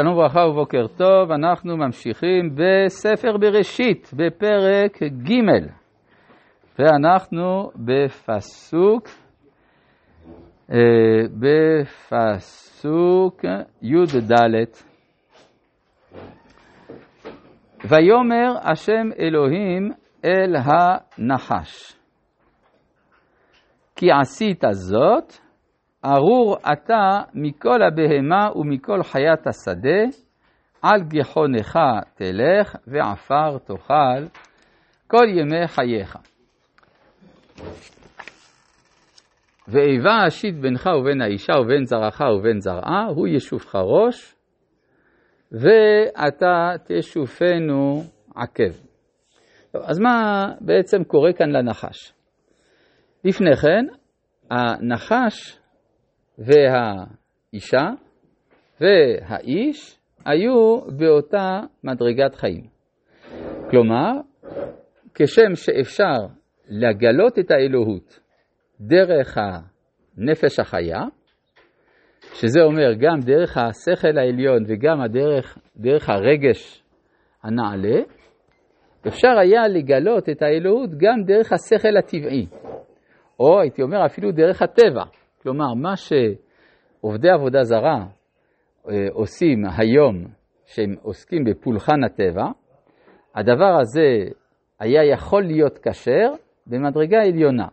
שלום וברכה ובוקר טוב, אנחנו ממשיכים בספר בראשית, בפרק ג' ואנחנו בפסוק, אה, בפסוק י"ד. ויאמר השם אלוהים אל הנחש, כי עשית זאת, ארור אתה מכל הבהמה ומכל חיית השדה, על גחונך תלך ועפר תאכל כל ימי חייך. ואיבה אשית בינך ובין האישה ובין זרעך ובין זרעה, הוא ישופך ראש, ואתה תשופנו עקב. טוב, אז מה בעצם קורה כאן לנחש? לפני כן, הנחש והאישה והאיש היו באותה מדרגת חיים. כלומר, כשם שאפשר לגלות את האלוהות דרך הנפש החיה, שזה אומר גם דרך השכל העליון וגם הדרך, דרך הרגש הנעלה, אפשר היה לגלות את האלוהות גם דרך השכל הטבעי, או הייתי אומר אפילו דרך הטבע. כלומר, מה שעובדי עבודה זרה אה, עושים היום, שהם עוסקים בפולחן הטבע, הדבר הזה היה יכול להיות כשר במדרגה עליונה.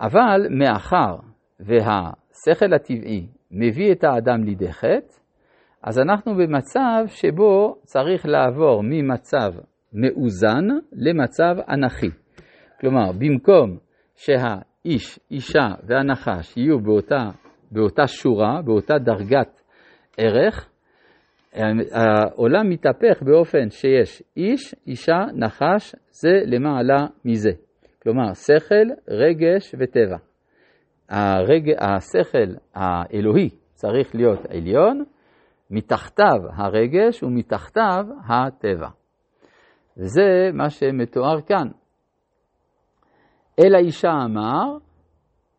אבל מאחר והשכל הטבעי מביא את האדם לידי חטא, אז אנחנו במצב שבו צריך לעבור ממצב מאוזן למצב אנכי. כלומר, במקום שה... איש, אישה והנחש יהיו באותה, באותה שורה, באותה דרגת ערך, העולם מתהפך באופן שיש איש, אישה, נחש, זה למעלה מזה. כלומר, שכל, רגש וטבע. הרג... השכל האלוהי צריך להיות עליון, מתחתיו הרגש ומתחתיו הטבע. וזה מה שמתואר כאן. אל האישה אמר,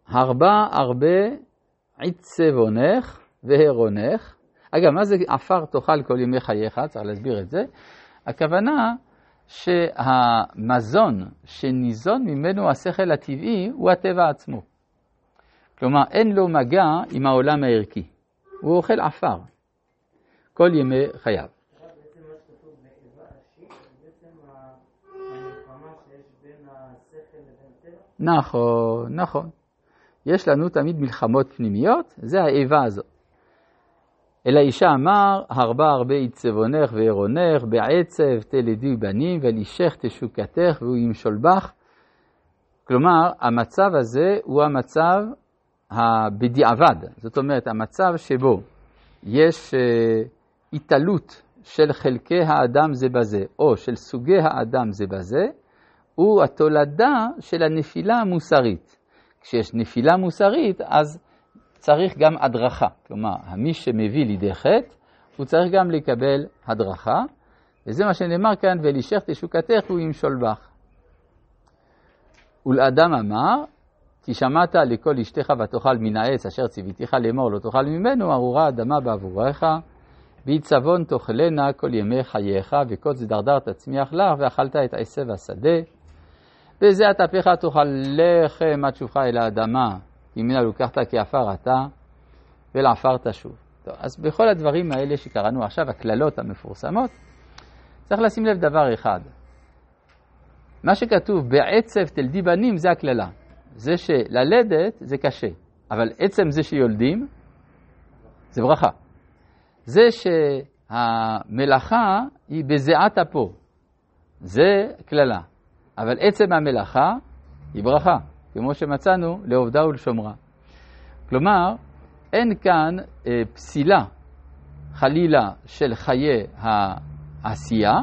הרבה הרבה עצבונך והרונך. אגב, מה זה עפר תאכל כל ימי חייך? צריך להסביר את זה. הכוונה שהמזון שניזון ממנו השכל הטבעי הוא הטבע עצמו. כלומר, אין לו מגע עם העולם הערכי. הוא אוכל עפר כל ימי חייו. נכון, נכון. יש לנו תמיד מלחמות פנימיות, זה האיבה הזאת. אל האישה אמר, הרבה הרבה עיצבונך ועירונך, בעצב תלדי בנים, ולאישך תשוקתך והוא ימשול בך. כלומר, המצב הזה הוא המצב בדיעבד, זאת אומרת, המצב שבו יש אה, התעלות של חלקי האדם זה בזה, או של סוגי האדם זה בזה, הוא התולדה של הנפילה המוסרית. כשיש נפילה מוסרית, אז צריך גם הדרכה. כלומר, מי שמביא לידי חטא, הוא צריך גם לקבל הדרכה, וזה מה שנאמר כאן, ולשך תשוקתך הוא ימשול בך. ולאדם אמר, כי שמעת לכל אשתך ותאכל מן העץ אשר ציוויתיך לאמור לא תאכל ממנו, ארורה אדמה בעבורך, ועיצבון תאכלנה כל ימי חייך, וקוץ דרדר תצמיח לך, ואכלת את עשב השדה. בזה אטפך תאכל לחם עד שובך אל האדמה, כי ממנה לוקחת כעפר אתה, ולעפר תשוב. טוב, אז בכל הדברים האלה שקראנו עכשיו, הקללות המפורסמות, צריך לשים לב דבר אחד. מה שכתוב בעצב תלדי בנים זה הקללה. זה שללדת זה קשה, אבל עצם זה שיולדים זה ברכה. זה שהמלאכה היא בזיעת אפו, זה קללה. אבל עצם המלאכה היא ברכה, כמו שמצאנו לעובדה ולשומרה. כלומר, אין כאן אה, פסילה, חלילה, של חיי העשייה,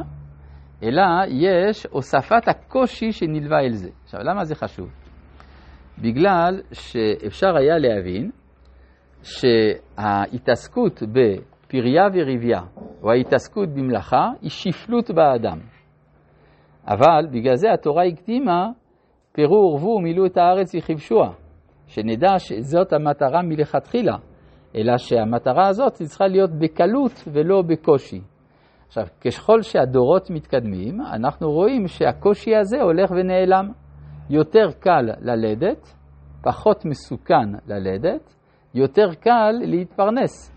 אלא יש הוספת הקושי שנלווה אל זה. עכשיו, למה זה חשוב? בגלל שאפשר היה להבין שההתעסקות בפריה וריביה, או ההתעסקות במלאכה, היא שפלות באדם. אבל בגלל זה התורה הקדימה, פירו ורבו ומילאו את הארץ וכבשוה, שנדע שזאת המטרה מלכתחילה, אלא שהמטרה הזאת צריכה להיות בקלות ולא בקושי. עכשיו, ככל שהדורות מתקדמים, אנחנו רואים שהקושי הזה הולך ונעלם. יותר קל ללדת, פחות מסוכן ללדת, יותר קל להתפרנס,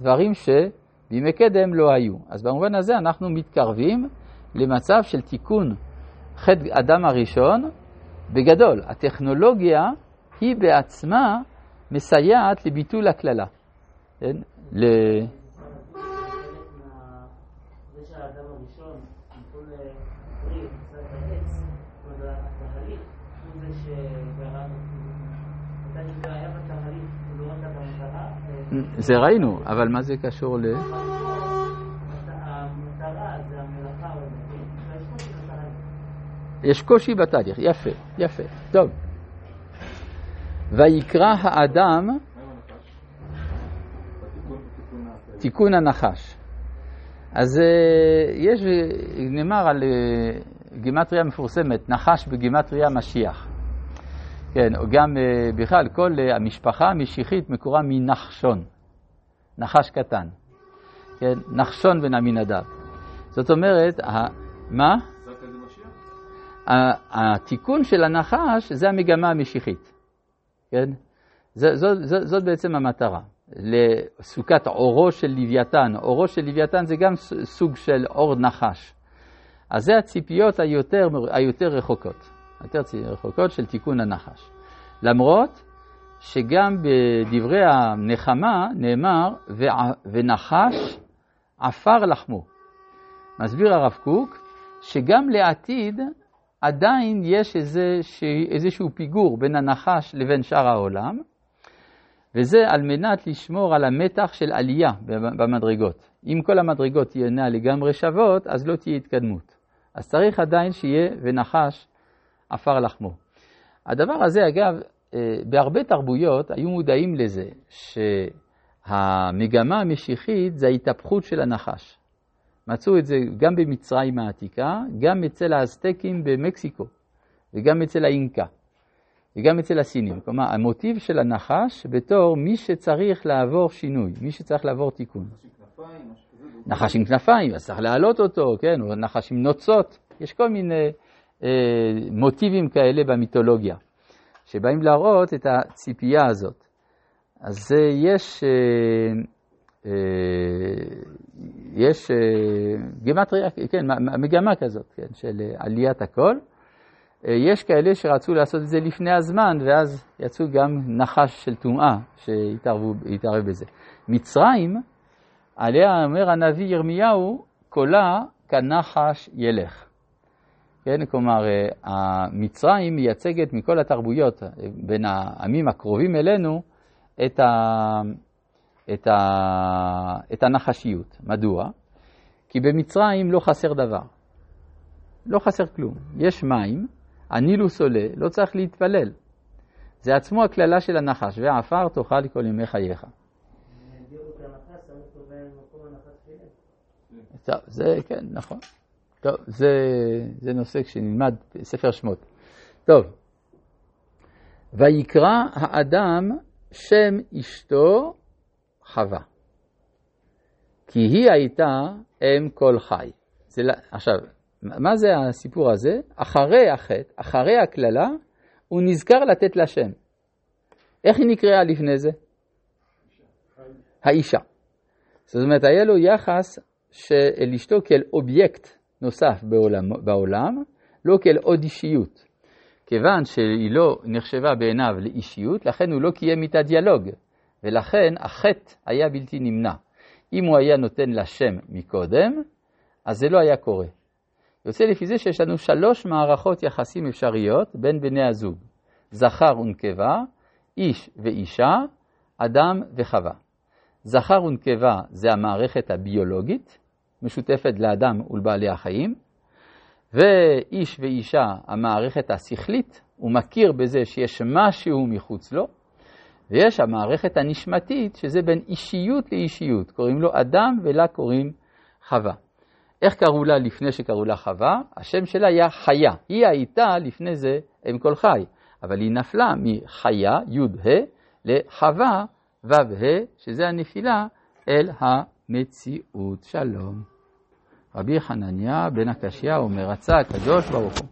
דברים שבימי קדם לא היו. אז במובן הזה אנחנו מתקרבים למצב של תיקון חטא אדם הראשון. בגדול, הטכנולוגיה היא בעצמה מסייעת לביטול הקללה. כן? ל... זה ראינו, אבל מה זה קשור ל... יש קושי בתהליך, יפה, יפה, טוב. ויקרא האדם תיקון הנחש. אז אה, יש, נאמר על אה, גימטריה מפורסמת, נחש בגימטריה משיח. כן, גם אה, בכלל, כל המשפחה המשיחית מקורה מנחשון, נחש קטן. כן, נחשון בן עמינדב. זאת אומרת, מה? התיקון של הנחש זה המגמה המשיחית, כן? זאת בעצם המטרה. לסוכת אורו של לוויתן. אורו של לוויתן זה גם סוג של אור נחש. אז זה הציפיות היותר, היותר רחוקות, היותר רחוקות של תיקון הנחש. למרות שגם בדברי הנחמה נאמר, ונחש עפר לחמו. מסביר הרב קוק שגם לעתיד עדיין יש איזה, איזשהו פיגור בין הנחש לבין שאר העולם, וזה על מנת לשמור על המתח של עלייה במדרגות. אם כל המדרגות תהיינה לגמרי שוות, אז לא תהיה התקדמות. אז צריך עדיין שיהיה ונחש עפר לחמו. הדבר הזה, אגב, אה, בהרבה תרבויות היו מודעים לזה שהמגמה המשיחית זה ההתהפכות של הנחש. מצאו את זה גם במצרים העתיקה, גם אצל האזטקים במקסיקו, וגם אצל האינקה, וגם אצל הסינים. כלומר, המוטיב של הנחש בתור מי שצריך לעבור שינוי, מי שצריך לעבור תיקון. נחש עם כנפיים, אז צריך להעלות אותו, כן, או נחש עם נוצות. יש כל מיני אה, מוטיבים כאלה במיתולוגיה, שבאים להראות את הציפייה הזאת. אז אה, יש... אה, אה, יש אה, גימטריה, כן, מגמה כזאת, כן, של אה, עליית הכל. יש כאלה שרצו לעשות את זה לפני הזמן, ואז יצאו גם נחש של טומאה שהתערב בזה. מצרים, עליה אומר הנביא ירמיהו, קולה כנחש ילך. כן, כלומר, מצרים מייצגת מכל התרבויות בין העמים הקרובים אלינו את ה... את, ה... את הנחשיות. מדוע? כי במצרים לא חסר דבר. לא חסר כלום. יש מים, הנילוס עולה, לא צריך להתפלל. זה עצמו הקללה של הנחש, ועפר תאכל כל ימי חייך. טוב, זה, כן, נכון. טוב, זה, זה נושא שנלמד בספר שמות. טוב, ויקרא האדם שם אשתו חווה. כי היא הייתה אם כל חי. זה, עכשיו, מה זה הסיפור הזה? אחרי החטא, אחרי הקללה, הוא נזכר לתת לה שם. איך היא נקראה לפני זה? האישה. זאת אומרת, היה לו יחס של אשתו כאל אובייקט נוסף בעולם, בעולם, לא כאל עוד אישיות. כיוון שהיא לא נחשבה בעיניו לאישיות, לכן הוא לא קיים איתה דיאלוג. ולכן החטא היה בלתי נמנע. אם הוא היה נותן לה שם מקודם, אז זה לא היה קורה. יוצא לפי זה שיש לנו שלוש מערכות יחסים אפשריות בין בני הזוג, זכר ונקבה, איש ואישה, אדם וחווה. זכר ונקבה זה המערכת הביולוגית, משותפת לאדם ולבעלי החיים, ואיש ואישה המערכת השכלית, הוא מכיר בזה שיש משהו מחוץ לו, ויש המערכת הנשמתית, שזה בין אישיות לאישיות, קוראים לו אדם ולה קוראים חווה. איך קראו לה לפני שקראו לה חווה? השם שלה היה חיה. היא הייתה לפני זה אם כל חי, אבל היא נפלה מחיה, י"ה, לחווה, ו' ה', שזה הנפילה אל המציאות. שלום. רבי חנניה בן הקשיא אומר, רצה הקדוש ברוך הוא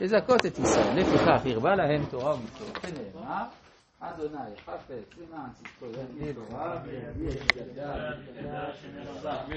לזכות את ישראל, לפיכך הרבה להם תורה ומצוות, אדוני חפץ למען צדקו יגיד תורה ויביא את ידיו